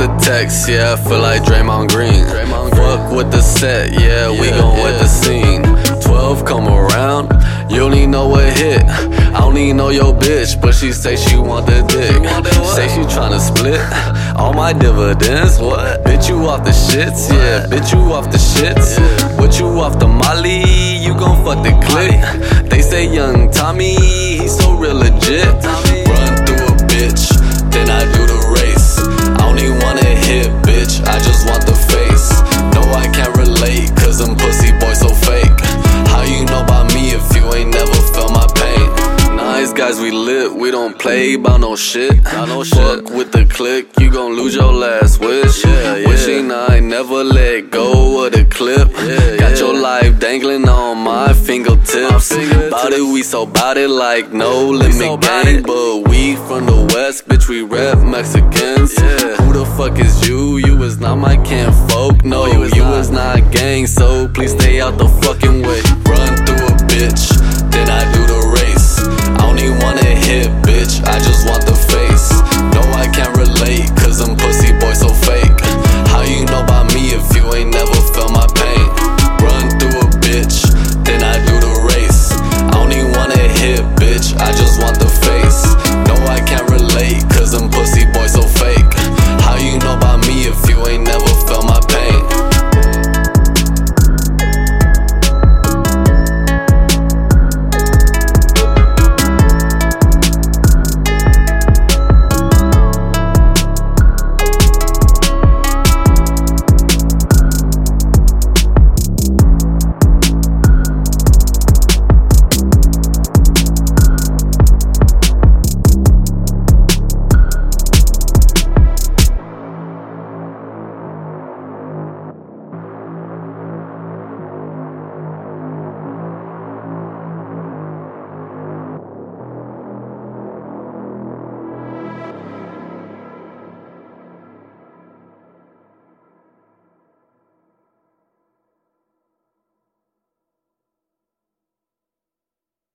the text, yeah, I feel like Draymond Green. Draymond Fuck with the set, yeah, we Yeah, gon' yeah. with the scene. 12 come around, you don't even know what hit. I don't even know your bitch, but she say she want the dick. want? Say she tryna split all my dividends. What? Bitch, you off the shits, yeah, What? bitch, you off the shits. Yeah. What you off the molly, you gon' fuck the click. They say Yung Tommy, guys, we lit, we don't play about no shit. About no Fuck shit. with the click, you gon' lose your last wish. Yeah, yeah. Wishing I never let go of the clip. Yeah, Got yeah. your life dangling on my fingertips. fingertips. Bout it, we so bout it like no limit so gang. But we from the west, bitch, we rep Mexicans. Yeah. Who the fuck is you? You is not my kin folk. No, you is you not. is not gang, so please stay out the fucking way.